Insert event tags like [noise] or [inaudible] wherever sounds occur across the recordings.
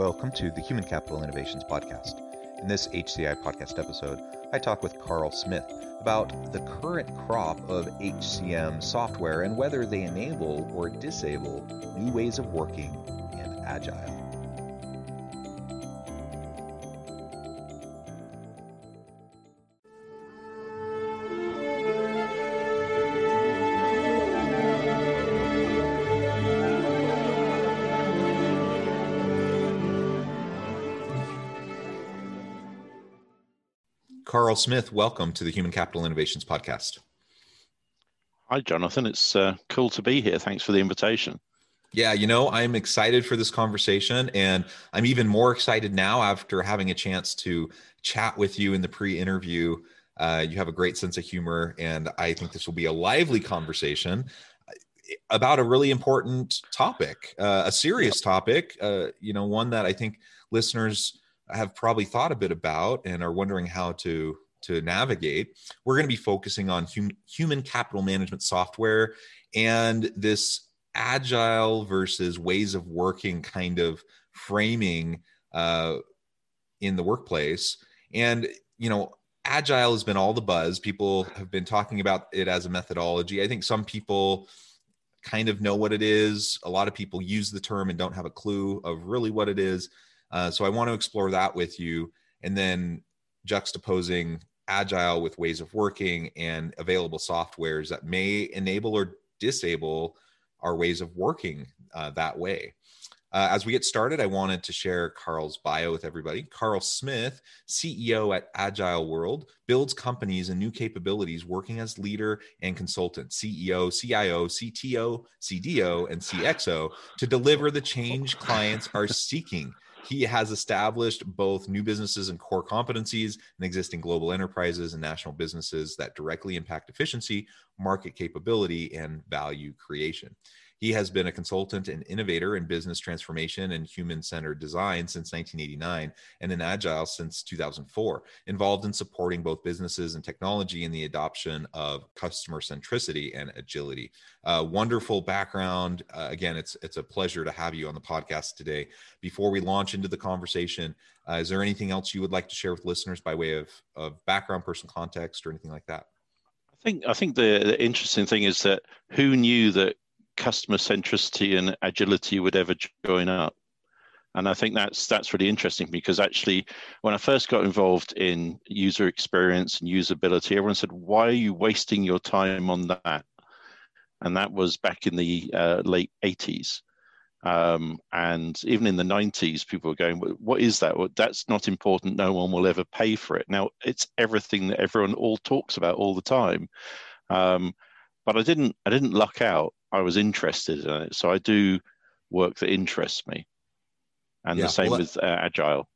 Welcome to the Human Capital Innovations Podcast. In this HCI podcast episode, I talk with Karl Smith about the current crop of HCM software and whether they enable or disable new ways of working in Agile. Karl Smith, welcome to the Human Capital Innovations Podcast. Hi, Jonathan. It's uh, cool to be here. Thanks for the invitation. Yeah, you know, I'm excited for this conversation, and I'm even more excited now after having a chance to chat with you in the pre interview. Uh, you have a great sense of humor, and I think this will be a lively conversation uh, about a really important topic, uh, a serious topic, uh, you know, one that I think listeners have probably thought a bit about and are wondering how to to navigate we're going to be focusing on hum, human capital management software and this agile versus ways of working kind of framing uh, in the workplace. And you know agile has been all the buzz. People have been talking about it as a methodology. I think some people kind of know what it is. A lot of people use the term and don't have a clue of really what it is uh, so I want to explore that with you and then juxtaposing agile with ways of working and available softwares that may enable or disable our ways of working uh, that way. Uh, as we get started, I wanted to share Karl's bio with everybody. Karl Smith, CEO at Agile World, builds companies and new capabilities working as leader and consultant, CEO, CIO, CTO, CDO, and CXO to deliver the change clients are seeking he has established both new businesses and core competencies in existing global enterprises and national businesses that directly impact efficiency, market capability, and value creation. He has been a consultant and innovator in business transformation and human centered design since 1989 and in Agile since 2004, involved in supporting both businesses and technology in the adoption of customer centricity and agility. Uh, wonderful background. Uh, again, it's, it's a pleasure to have you on the podcast today. Before we launch into the conversation, uh, is there anything else you would like to share with listeners by way of, of background, personal context, or anything like that? I think I think the, the interesting thing is that who knew that customer centricity and agility would ever join up. And I think that's that's really interesting because actually, when I first got involved in user experience and usability, everyone said, "Why are you wasting your time on that?" And that was back in the uh, late '80s, um, and even in the '90s, people were going, "What is that? Well, that's not important. No one will ever pay for it." Now it's everything that everyone all talks about all the time. Um, but I didn't I didn't luck out. I was interested in it. So I do work that interests me. And yeah, the same well, with uh, Agile.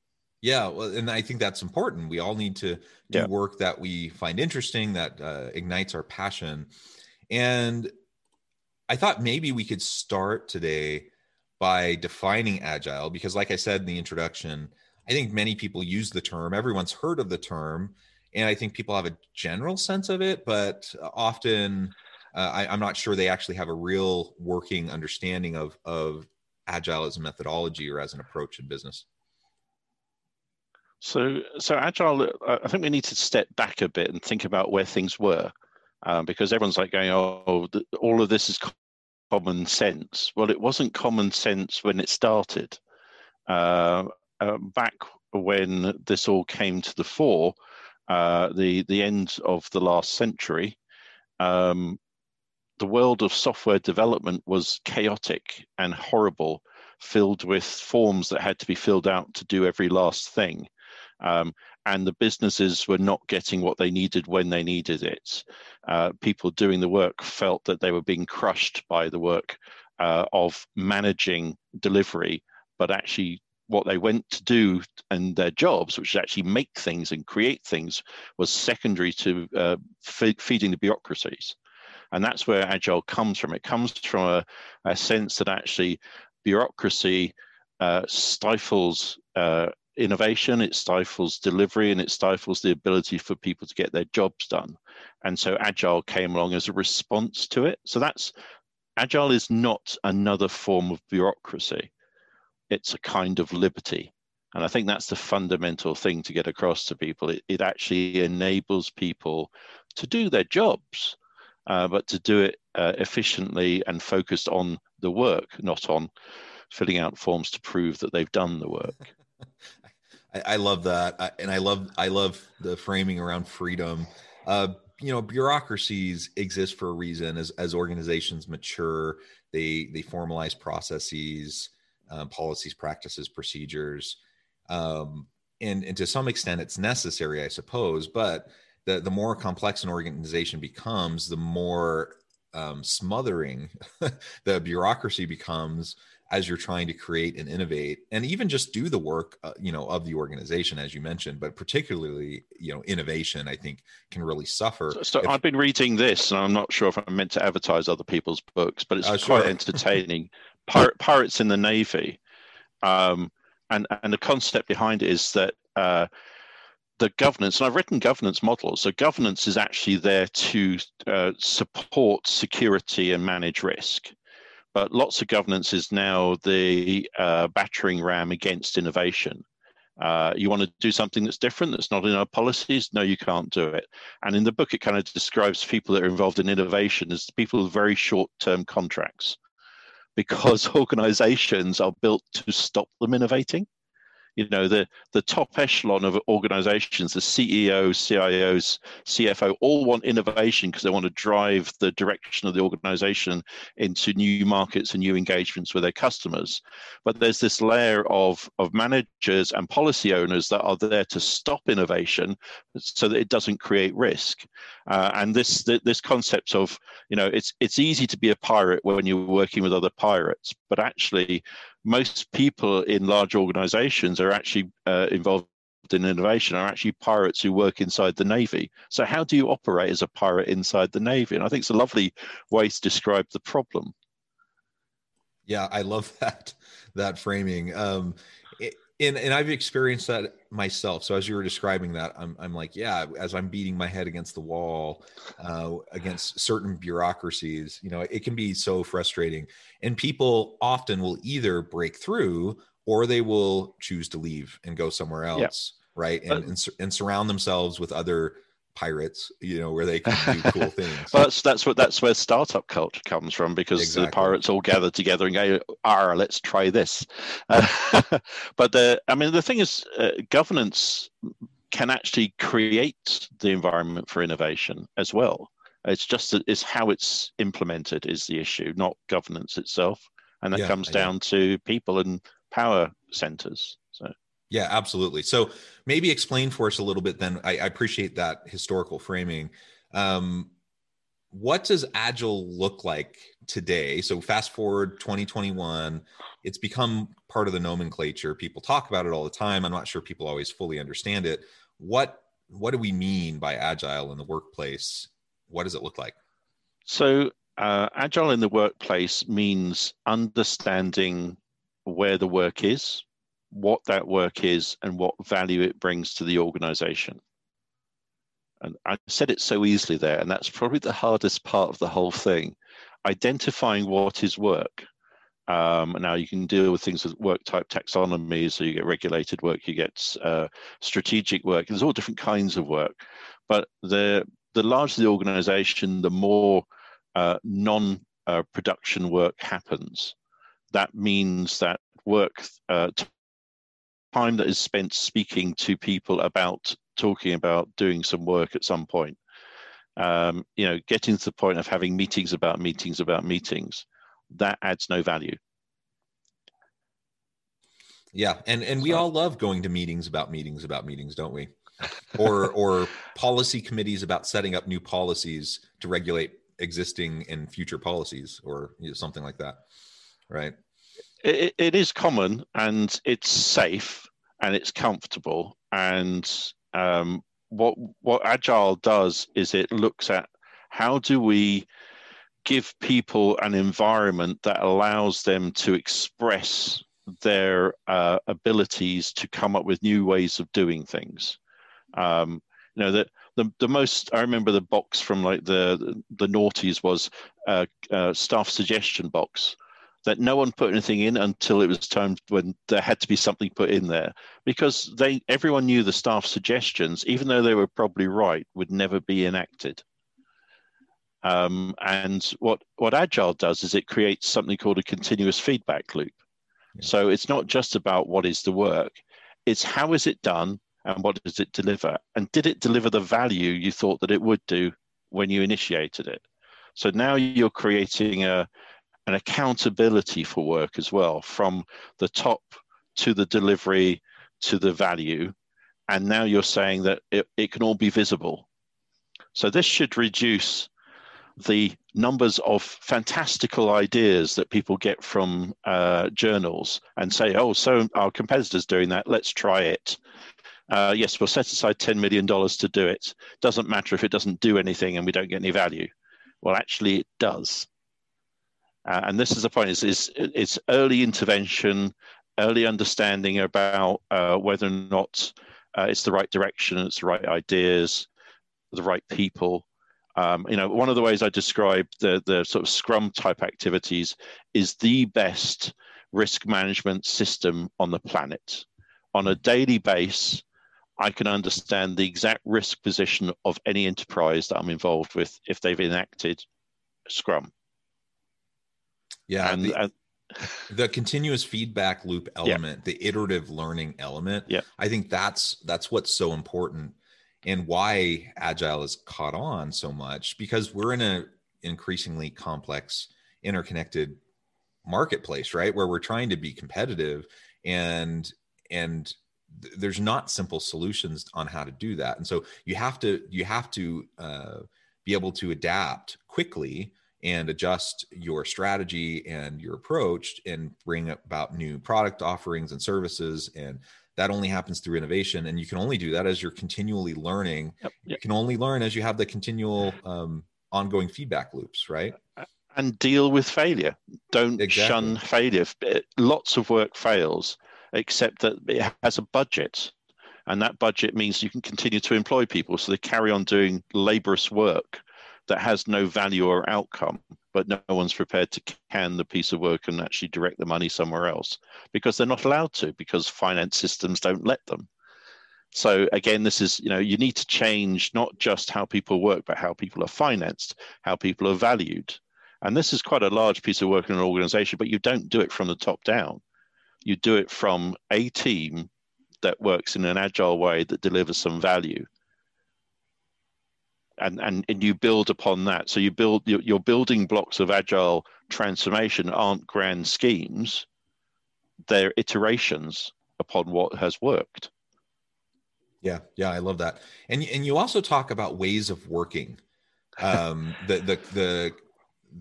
Yeah, well, and I think that's important. We all need to do yeah. work that we find interesting, that uh, ignites our passion. And I thought maybe we could start today by defining agile, because, like I said in the introduction, I think many people use the term. Everyone's heard of the term, and I think people have a general sense of it, but often uh, I, I'm not sure they actually have a real working understanding of of agile as a methodology or as an approach in business. So, so agile. I think we need to step back a bit and think about where things were, um, because everyone's like going, "Oh, all of this is common sense." Well, it wasn't common sense when it started. Uh, uh, back when this all came to the fore, uh, the the end of the last century, um, the world of software development was chaotic and horrible, filled with forms that had to be filled out to do every last thing. Um, and the businesses were not getting what they needed when they needed it. Uh, people doing the work felt that they were being crushed by the work uh, of managing delivery, but actually what they went to do and their jobs, which is actually make things and create things, was secondary to uh, feeding the bureaucracies. And that's where agile comes from. It comes from a, a sense that actually bureaucracy uh, stifles uh, innovation, it stifles delivery, and it stifles the ability for people to get their jobs done. And so agile came along as a response to it. So that's agile is not another form of bureaucracy it's a kind of liberty. And I think that's the fundamental thing to get across to people. It, it actually enables people to do their jobs, uh, but to do it uh, efficiently and focused on the work, not on filling out forms to prove that they've done the work. [laughs] I, love that, and I love I love the framing around freedom. Uh, you know, bureaucracies exist for a reason. As as organizations mature, they they formalize processes um, policies, practices, procedures. Um, and, and to some extent, it's necessary, I suppose. But the, the more complex an organization becomes, the more um, smothering [laughs] the bureaucracy becomes as you're trying to create and innovate and even just do the work uh, you know of the organization as you mentioned but particularly you know innovation i think can really suffer so, so if, i've been reading this and i'm not sure if i'm meant to advertise other people's books but it's uh, quite sure. entertaining [laughs] Pir- pirates in the navy, um, and and the concept behind it is that uh, the governance, and I've written governance models. So governance is actually there to uh, support security and manage risk. But lots of governance is now the uh, battering ram against innovation. Uh, you want to do something that's different, that's not in our policies? No, you can't do it. And in the book, it kind of describes people that are involved in innovation as people with very short term contracts because [laughs] organizations are built to stop them innovating you know the the top echelon of organizations the ceos cios cfo all want innovation because they want to drive the direction of the organization into new markets and new engagements with their customers. But there's this layer of of managers and policy owners that are there to stop innovation so that it doesn't create risk. Uh, and this this concept of you know it's it's easy to be a pirate when you're working with other pirates but actually most people in large organizations are actually uh, involved in innovation are actually pirates who work inside the navy. So how do you operate as a pirate inside the navy? And i think it's a lovely way to describe the problem. Yeah i love [laughs] that that framing. Um and and I've experienced that myself. So as you were describing that, I'm I'm like, yeah, as I'm beating my head against the wall, uh, against certain bureaucracies, you know, it can be so frustrating. And people often will either break through or they will choose to leave and go somewhere else, yeah. right? And, and and surround themselves with other pirates, you know, where they can do [laughs] cool things. well, that's that's what that's where startup culture comes from because exactly. the pirates all gather together and go, "Ah, let's try this." Uh, [laughs] but the, I mean, the thing is, uh, governance can actually create the environment for innovation as well. It's just that it's how it's implemented is the issue, not governance itself, and that yeah, comes down to people and power centers. Yeah, absolutely. So maybe explain for us a little bit then. I, I appreciate that historical framing. Um, what does Agile look like today? So fast forward 2021, it's become part of the nomenclature. People talk about it all the time. I'm not sure people always fully understand it. What what do we mean by agile in the workplace? What does it look like? So uh, agile in the workplace means understanding where the work is, what that work is and what value it brings to the organization. And I said it so easily there, and that's probably the hardest part of the whole thing identifying what is work. Um, now you can deal with things with work type taxonomy, so you get regulated work, you get uh, strategic work. There's all different kinds of work, but the the larger the organization, the more uh, non-production uh, work happens. That means that work uh, time that is spent speaking to people about talking about doing some work at some point. Um, you know, getting to the point of having meetings about meetings about meetings, that adds no value. Yeah, and and we all love going to meetings about meetings about meetings, don't we? or [laughs] or policy committees about setting up new policies to regulate existing and future policies or you know, something like that right it, it is common and it's safe and it's comfortable and um, what what agile does is it looks at how do we give people an environment that allows them to express their uh, abilities to come up with new ways of doing things. Um, you know that the, the most i remember the box from like the the noughties was a, a staff suggestion box that no one put anything in until it was time when there had to be something put in there. Because they everyone knew the staff suggestions even though they were probably right would never be enacted. Um, and what what agile does is it creates something called a continuous feedback loop. Yeah. so it's not just about what is the work it's how is it done and what does it deliver? And did it deliver the value you thought that it would do when you initiated it? So now you're creating a an accountability for work as well, from the top to the delivery to the value. And now you're saying that it, it can all be visible. So this should reduce the numbers of fantastical ideas that people get from uh, journals and say, oh, so our competitor's doing that, let's try it. Uh, yes, we'll set aside $10 million to do it. Doesn't matter if it doesn't do anything and we don't get any value. Well, actually, it does. Uh, and this is the point: is, it's early intervention, early understanding about uh, whether or not uh, it's the right direction, it's the right ideas, the right people. Um, you know, one of the ways I describe the the sort of Scrum type activities is the best risk management system on the planet. On a daily base, I can understand the exact risk position of any enterprise that I'm involved with if they've enacted Scrum. Yeah, and, the, and, the continuous feedback loop element, yeah. the iterative learning element. Yeah, I think that's that's what's so important, and why agile is caught on so much because we're in a increasingly complex, interconnected marketplace, right? Where we're trying to be competitive, and and there's not simple solutions on how to do that, and so you have to you have to uh, be able to adapt quickly and adjust your strategy and your approach and bring about new product offerings and services and that only happens through innovation. And you can only do that as you're continually learning. Yep, yep. you can only learn as you have the continual um, ongoing feedback loops right? And deal with failure. Don't exactly. shun failure. Lots of work fails except that it has a budget. And that budget means you can continue to employ people. So they carry on doing laborious work that has no value or outcome, but no one's prepared to can the piece of work and actually direct the money somewhere else because they're not allowed to because finance systems don't let them. So again, this is, you know, you need to change not just how people work, but how people are financed, how people are valued. And this is quite a large piece of work in an organization, but you don't do it from the top down. You do it from a team that works in an agile way that delivers some value and, and, and you build upon that. So you build your, your building blocks of agile transformation aren't grand schemes; they're iterations upon what has worked. Yeah, yeah, I love that. And and you also talk about ways of working. Um, [laughs] the the the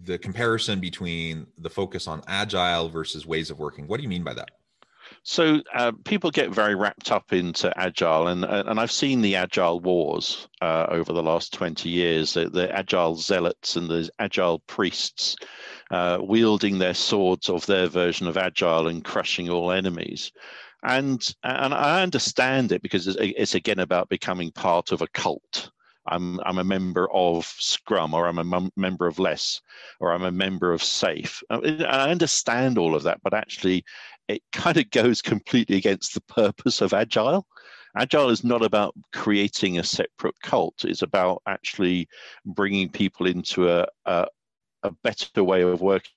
the comparison between the focus on agile versus ways of working. What do you mean by that? So uh, people get very wrapped up into agile, and and I've seen the agile wars uh, over the last twenty years. The, the, agile zealots and the agile priests uh, wielding their swords of their version of agile and crushing all enemies. And and I understand it because it's, it's again about becoming part of a cult. I'm I'm a member of Scrum, or I'm a mem- member of LeSS, or I'm a member of SAFe. Uh, I understand all of that, but actually, it kind of goes completely against the purpose of Agile. Agile is not about creating a separate cult. It's about actually bringing people into a, a, a better way of working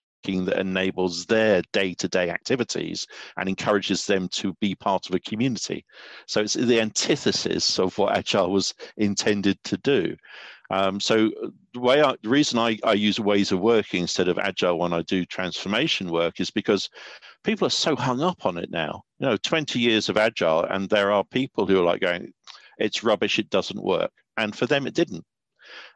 that enables their day-to-day activities and encourages them to be part of a community. So it's the antithesis of what Agile was intended to do. Um, so the way I, the reason I, I use ways of working instead of agile when I do transformation work is because people are so hung up on it now. You know, 20 years of agile, and there are people who are like going, "It's rubbish. It doesn't work," and for them, it didn't.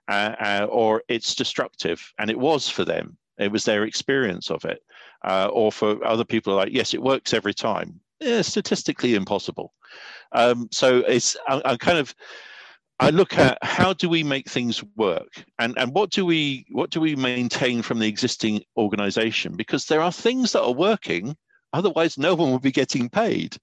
uh, uh, or it's destructive. And it was for them. It was their experience of it. Uh, or for other people, like, yes, it works every time. Yeah, statistically impossible. Um, so it's I, I'm kind of I look at how do we make things work? And, and what do we what do we maintain from the existing organization? Because there are things that are working otherwise no one would be getting paid.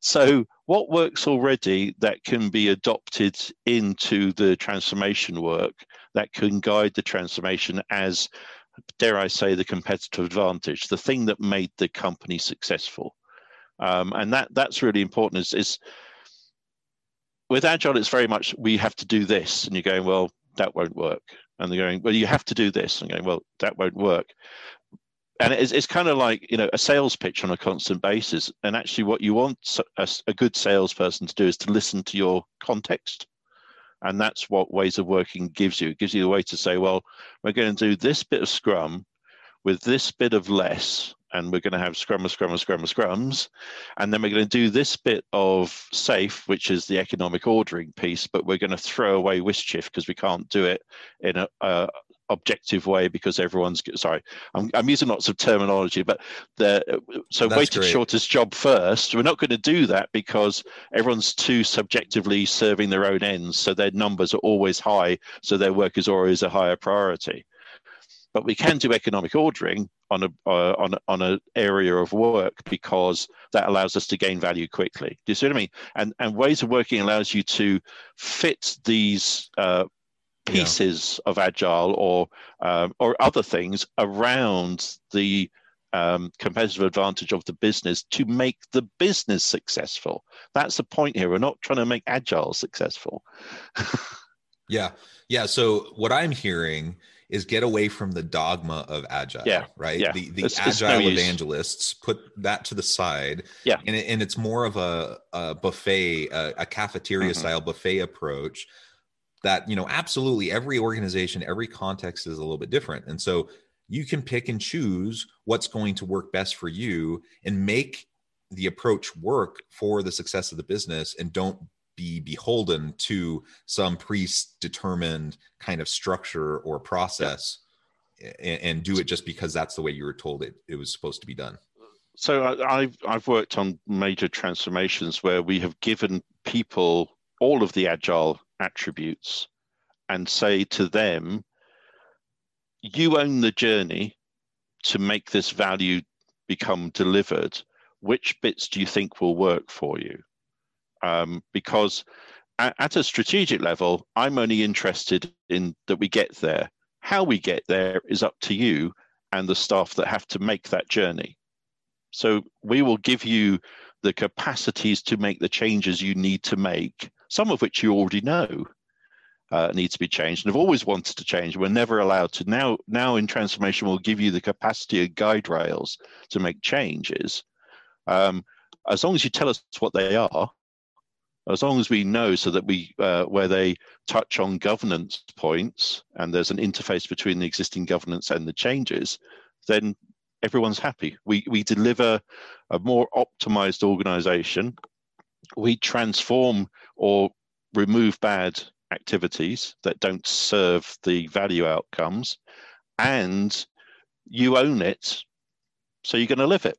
So what works already that can be adopted into the transformation work that can guide the transformation as dare I say the competitive advantage the thing that made the company successful? Um, and that that's really important is, is with agile it's very much we have to do this. And you're going well that won't work. And they're going well you have to do this. And going well that won't work. And it's, it's kind of like you know a sales pitch on a constant basis. And actually what you want a, a good salesperson to do is to listen to your context. And that's what ways of working gives you. It gives you the way to say well we're going to do this bit of scrum with this bit of LeSS and we're going to have scrum, scrum, scrum, scrums. And then we're going to do this bit of SAFe, which is the economic ordering piece, but we're going to throw away WSJF because we can't do it in a, a objective way because everyone's sorry I'm, I'm using lots of terminology but the so That's weighted great. shortest job first we're not going to do that because everyone's too subjectively serving their own ends so their numbers are always high so their work is always a higher priority but we can do economic ordering on a uh, on on an area of work because that allows us to gain value quickly. Do you see what I mean? And and ways of working allows you to fit these uh, pieces yeah. of agile or um, or other things around the um, competitive advantage of the business to make the business successful. That's the point here. We're not trying to make agile successful. [laughs] yeah, yeah. So what I'm hearing is get away from the dogma of agile yeah right yeah. the, the it's, agile it's no evangelists put that to the side yeah and, it, and it's more of a, a buffet a, a cafeteria mm-hmm. style buffet approach that you know absolutely every organization every context is a little bit different and so you can pick and choose what's going to work best for you and make the approach work for the success of the business and don't be beholden to some predetermined kind of structure or process and, and, do it just because that's the way you were told it, it was supposed to be done? So I've, I've worked on major transformations where we have given people all of the agile attributes and say to them you own the journey to make this value become delivered. Which bits do you think will work for you um, because at, at a strategic level, I'm only interested in that we get there. How we get there is up to you and the staff that have to make that journey. So we will give you the capacities to make the changes you need to make, some of which you already know uh, need to be changed and have always wanted to change. We're never allowed to. Now, now in transformation, we'll give you the capacity of guide rails to make changes. Um, as long as you tell us what they are, as long as we know so that we uh, where they touch on governance points and there's an interface between the existing governance and the changes then everyone's happy. We we deliver a more optimized organization. We transform or remove bad activities that don't serve the value outcomes and you own it so you're going to live it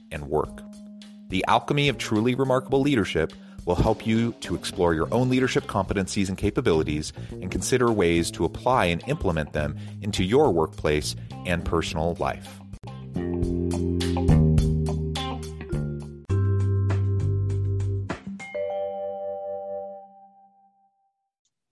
and work. The Alchemy of Truly Remarkable Leadership will help you to explore your own leadership competencies and capabilities and consider ways to apply and implement them into your workplace and personal life.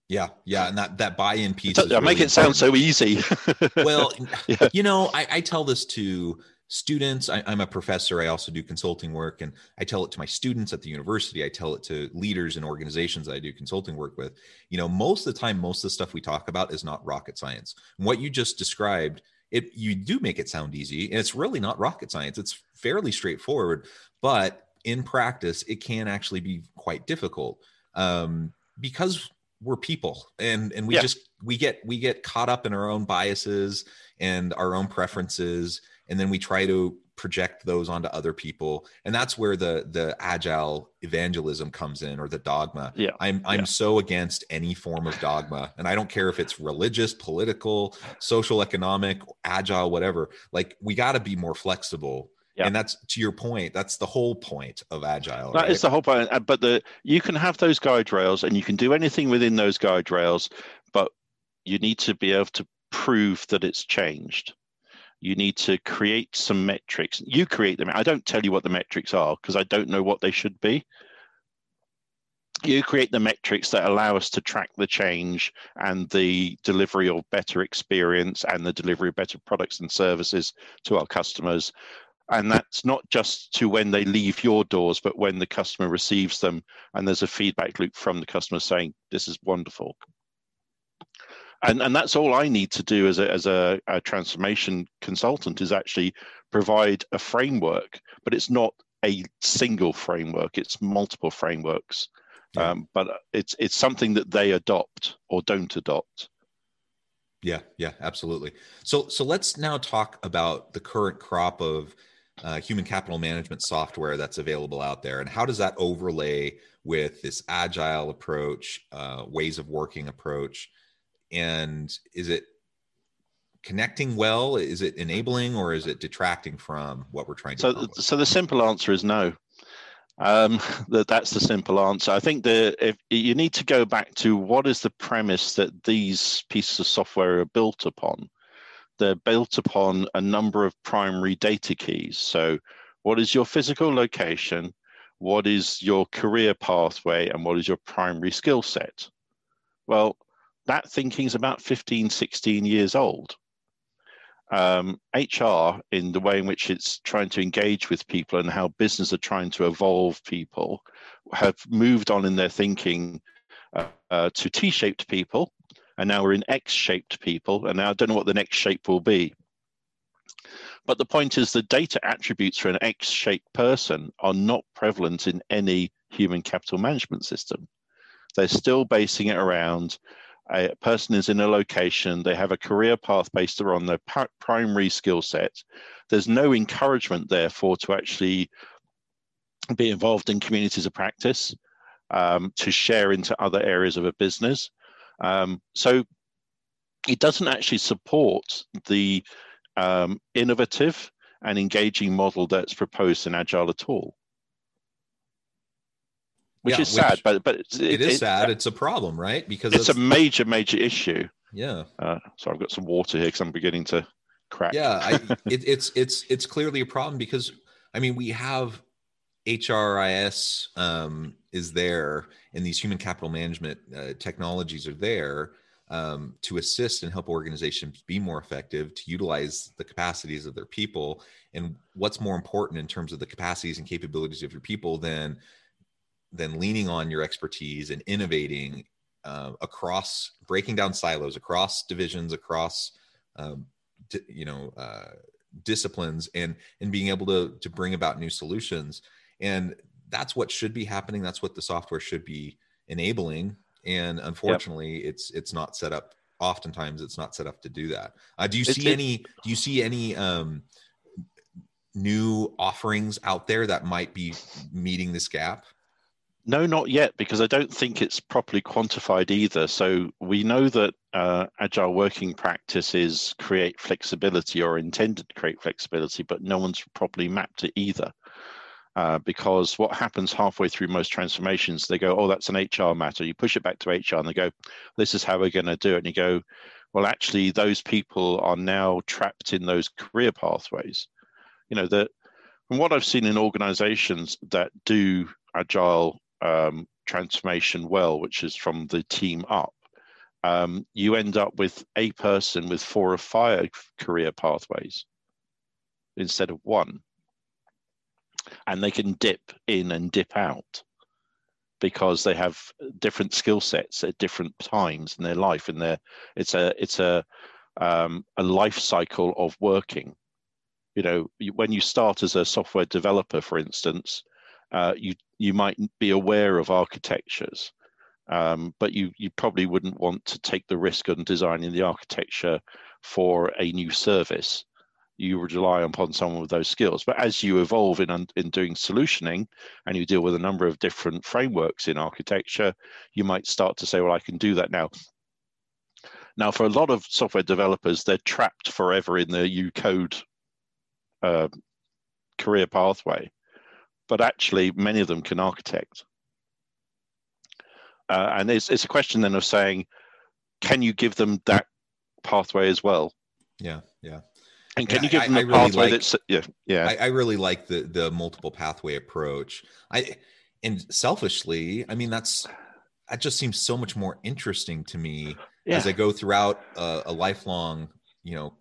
Yeah, yeah, and that that buy-in piece. I really make it sound so easy. [laughs] well, yeah. you know, I, I tell this to students. I, am a professor. I also do consulting work, and I tell it to my students at the university. I tell it to leaders and organizations that I do consulting work with. You know, most of the time, most of the stuff we talk about is not rocket science. And what you just described, it you do make it sound easy, and it's really not rocket science. It's fairly straightforward, but in practice, it can actually be quite difficult um, because we're people and and we yeah. just we get we get caught up in our own biases and our own preferences and then we try to project those onto other people and that's where the the agile evangelism comes in or the dogma yeah i'm i'm yeah. so against any form of dogma and i don't care if it's religious political social economic agile whatever like we got to be more flexible yeah. And that's to your point. That's the whole point of agile. That right? is the whole point. But the you can have those guide rails, and you can do anything within those guide rails, but you need to be able to prove that it's changed. You need to create some metrics. You create them. I don't tell you what the metrics are because I don't know what they should be. You create the metrics that allow us to track the change and the delivery of better experience and the delivery of better products and services to our customers and that's not just to when they leave your doors but when the customer receives them and there's a feedback loop from the customer saying this is wonderful and and that's all i need to do as a as a, a transformation consultant is actually provide a framework but it's not a single framework it's multiple frameworks. Yeah. um, but it's it's something that they adopt or don't adopt. Yeah yeah absolutely. So so let's now talk about the current crop of uh, human capital management software that's available out there and how does that overlay with this agile approach uh, ways of working approach and is it connecting well is it enabling or is it detracting from what we're trying to so so the simple answer is no um, [laughs] that that's the simple answer. I think that if you need to go back to what is the premise that these pieces of software are built upon, they're built upon a number of primary data keys. So, what is your physical location? What is your career pathway? And what is your primary skill set? Well, that thinking is about 15, 16 years old. Um, HR, in the way in which it's trying to engage with people and how business are trying to evolve people, have moved on in their thinking uh, uh, to T shaped people and now we're in X-shaped people, and now I don't know what the next shape will be. But the point is the data attributes for an X-shaped person are not prevalent in any human capital management system. They're still basing it around a person is in a location, they have a career path based around their primary skill set. There's no encouragement, therefore, to actually be involved in communities of practice, um, to share into other areas of a business. Um, so it doesn't actually support the um, innovative and engaging model that's proposed in Agile at all. Which yeah, is which sad, but but it, it is it, sad. It's a problem, right? Because it's, it's a major, major issue. Yeah. Uh, so I've got some water here because I'm beginning to crack. Yeah, I, [laughs] it, it's it's it's clearly a problem because I mean we have HRIS um, is there and these human capital management uh, technologies are there um, to assist and help organizations be more effective, to utilize the capacities of their people. And what's more important in terms of the capacities and capabilities of your people than than leaning on your expertise and innovating uh, across breaking down silos, across divisions, across um, di- you know uh, disciplines, and and being able to to bring about new solutions. And that's what should be happening. That's what the software should be enabling. And unfortunately yep. it's it's not set up oftentimes it's not set up to do that. Uh, do you see it's, any do you see any um, new offerings out there that might be meeting this gap No, not yet, because I don't think it's properly quantified either. So we know that uh, agile working practices create flexibility or intended to create flexibility, but no one's properly mapped it either. Uh, because what happens halfway through most transformations, they go, oh, that's an HR matter. You push it back to HR and they go, this is how we're going to do it. And you go, well, actually, those people are now trapped in those career pathways. You know, that from what I've seen in organizations that do agile um, transformation well, which is from the team up, um, you end up with a person with four or five career pathways instead of one. And they can dip in and dip out because they have different skill sets at different times in their life. And their it's a it's a um, a life cycle of working. You know, when you start as a software developer, for instance, uh, you you might be aware of architectures, um, but you you probably wouldn't want to take the risk on designing the architecture for a new service. You would rely upon some of those skills, but as you evolve in in doing solutioning and you deal with a number of different frameworks in architecture, you might start to say, "Well, I can do that now." Now, for a lot of software developers, they're trapped forever in the U code uh, career pathway but actually many of them can architect. Uh, and it's, it's a question then of saying, can you give them that pathway as well? Yeah, yeah. And can you give them a really pathway like, that's yeah, yeah? I, I, really like the the multiple pathway approach. I and selfishly, I mean that's that just seems so much more interesting to me yeah. as I go throughout a, a lifelong, you know,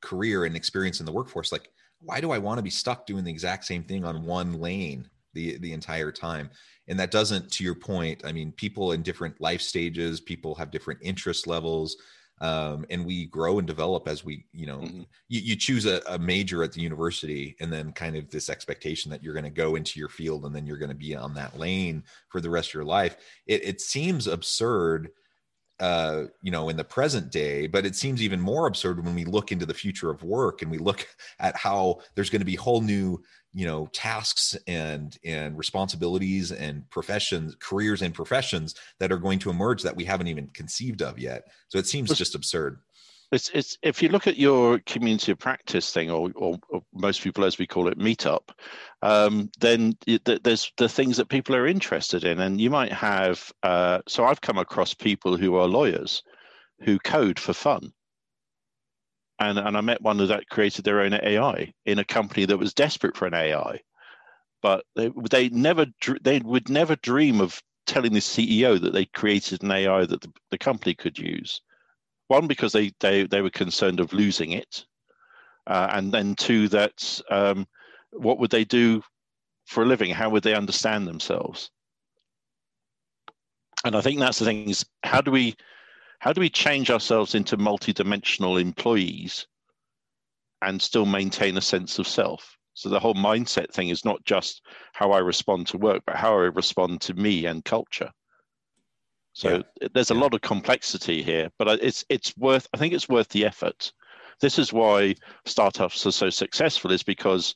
career and experience in the workforce. Like why do I want to be stuck doing the exact same thing on one lane the the entire time? And that doesn't, to your point, I mean, people in different life stages, people have different interest levels. Um, and we grow and develop as we, you know, mm-hmm. you, you, choose a, a, major at the university and then kind of this expectation that you're going to go into your field and then you're going to be on that lane for the rest of your life. It, it seems absurd uh, you know, in the present day, but it seems even more absurd when we look into the future of work and we look [laughs] at how there's going to be whole new, you know, tasks and and responsibilities and professions, careers and professions that are going to emerge that we haven't even conceived of yet. So it seems just absurd. It's, it's if you look at your community of practice thing, or, or, or most people as we call it, meetup, um, then there's the things that people are interested in, and you might have. Uh, so I've come across people who are lawyers who code for fun, and and I met one that created their own AI in a company that was desperate for an AI, but they they never they would never dream of telling the CEO that they created an AI that the, the company could use one because they they they were concerned of losing it, uh, and then two that um, what would they do for a living? How would they understand themselves? And I think that's the thing is how do we how do we change ourselves into multi-dimensional employees and still maintain a sense of self? So the whole mindset thing is not just how I respond to work, but how I respond to me and culture. So yeah. there's a lot of complexity here, but it's it's worth. I think it's worth the effort. This is why startups are so successful, is because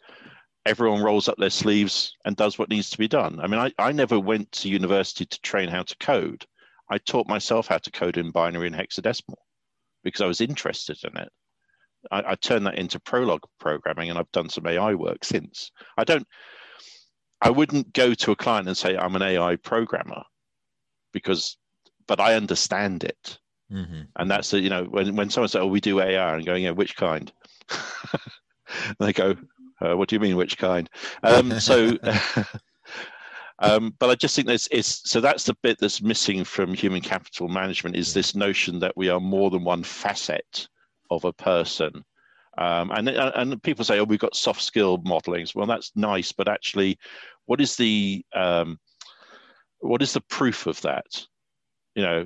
everyone rolls up their sleeves and does what needs to be done. I mean, I, I never went to university to train how to code. I taught myself how to code in binary and hexadecimal because I was interested in it. I, I turned that into Prolog programming, and I've done some AI work since. I don't. I wouldn't go to a client and say I'm an AI programmer because but I understand it. Mm-hmm. And that's you know when when someone says, "Oh, we do AR, and going, "Yeah, which kind?" [laughs] they go, uh, "What do you mean, which kind?" Um, so, [laughs] um, but I just think there's is so that's the bit that's missing from human capital management is this notion that we are more than one facet of a person. Um, and and people say, "Oh, we've got soft skill modelings." Well, that's nice, but actually, what is the um, what is the proof of that? You know,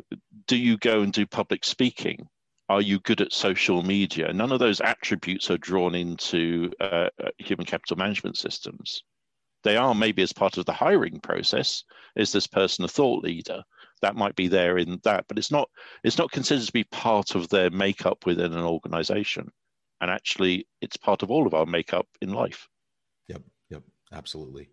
do you go and do public speaking? Are you good at social media? None of those attributes are drawn into uh, uh, human capital management systems. They are maybe as part of the hiring process. Is this person a thought leader? That might be there in that, but it's not. It's not considered to be part of their makeup within an organization. And actually, it's part of all of our makeup in life. Yep. Yep. Absolutely.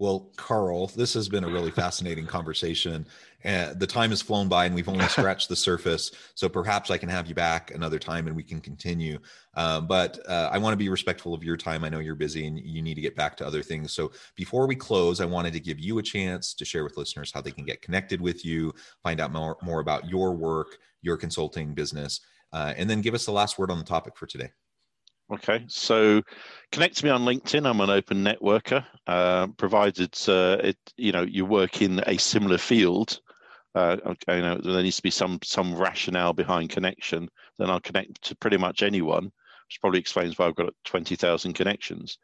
Well, Karl, this has been a really fascinating conversation. Uh, the time has flown by and we've only [laughs] scratched the surface. So perhaps I can have you back another time and we can continue. Um, but uh, I want to be respectful of your time. I know you're busy and you need to get back to other things. So before we close, I wanted to give you a chance to share with listeners how they can get connected with you, find out more, more about your work, your consulting business, uh, and then give us the last word on the topic for today. Okay, so connect to me on LinkedIn. I'm an open networker, uh, provided uh, it you know you work in a similar field. Uh, okay, you know there needs to be some some rationale behind connection. Then I'll connect to pretty much anyone, which probably explains why I've got twenty thousand connections.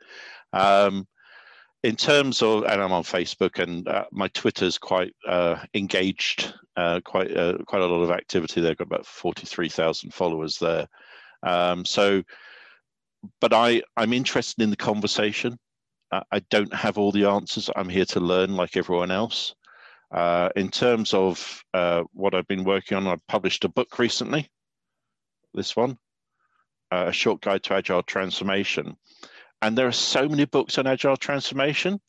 Um, in terms of, and I'm on Facebook, and uh, my Twitter's quite uh, engaged, uh, quite uh, quite a lot of activity there. I've got about forty three thousand followers there. Um, so but I, I'm interested in the conversation. I don't have all the answers. I'm here to learn like everyone else. Uh, in terms of uh, what I've been working on, I've published a book recently, this one, uh, A Short Guide to Agile Transformation. And there are so many books on Agile Transformation,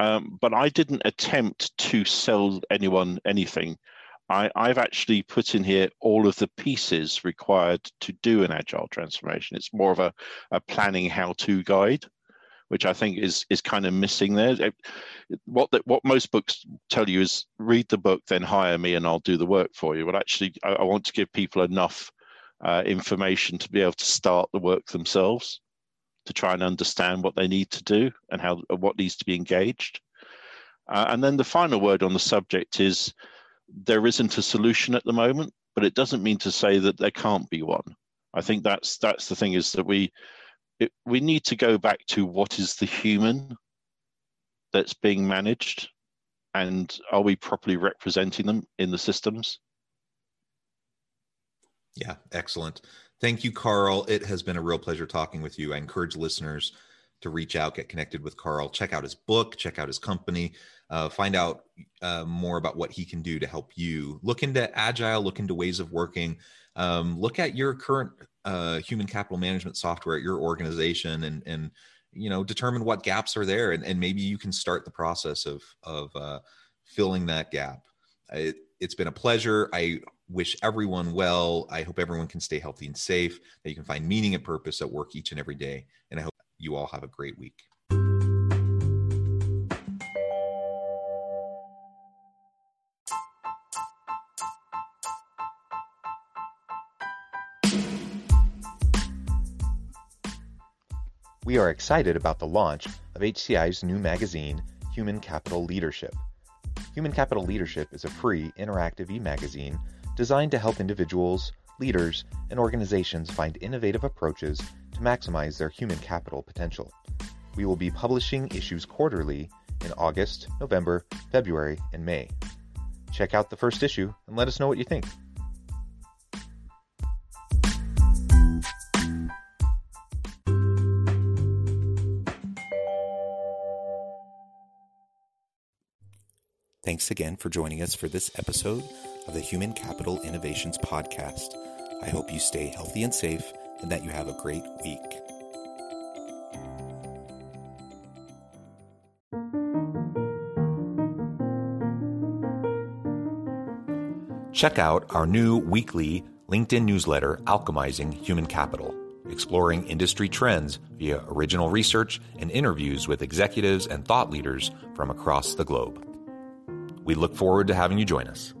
um, but I didn't attempt to sell anyone anything. I, I've actually put in here all of the pieces required to do an agile transformation. It's more of a, a planning how-to guide, which I think is is kind of missing there. What the, what most books tell you is read the book, then hire me, and I'll do the work for you. But actually, I, I want to give people enough uh, information to be able to start the work themselves, to try and understand what they need to do and how what needs to be engaged. Uh, and then the final word on the subject is there isn't a solution at the moment, but it doesn't mean to say that there can't be one. I think that's that's the thing is that we it, we need to go back to what is the human that's being managed, and are we properly representing them in the systems? Yeah, excellent. Thank you, Karl. It has been a real pleasure talking with you. I encourage listeners to reach out, get connected with Karl, check out his book, check out his company, uh, find out uh, more about what he can do to help you. Look into agile, look into ways of working, um, look at your current uh, human capital management software at your organization, and and you know determine what gaps are there, and, and maybe you can start the process of of uh, filling that gap. It, it's been a pleasure. I wish everyone well. I hope everyone can stay healthy and safe. That you can find meaning and purpose at work each and every day. And I hope you all have a great week. We are excited about the launch of HCI's new magazine, Human Capital Leadership. Human Capital Leadership is a free, interactive e magazine designed to help individuals, leaders, and organizations find innovative approaches to maximize their human capital potential. We will be publishing issues quarterly in August, November, February, and May. Check out the first issue and let us know what you think. Thanks again for joining us for this episode of the Human Capital Innovations Podcast. I hope you stay healthy and safe and that you have a great week. Check out our new weekly LinkedIn newsletter, Alchemizing Human Capital, exploring industry trends via original research and interviews with executives and thought leaders from across the globe. We look forward to having you join us.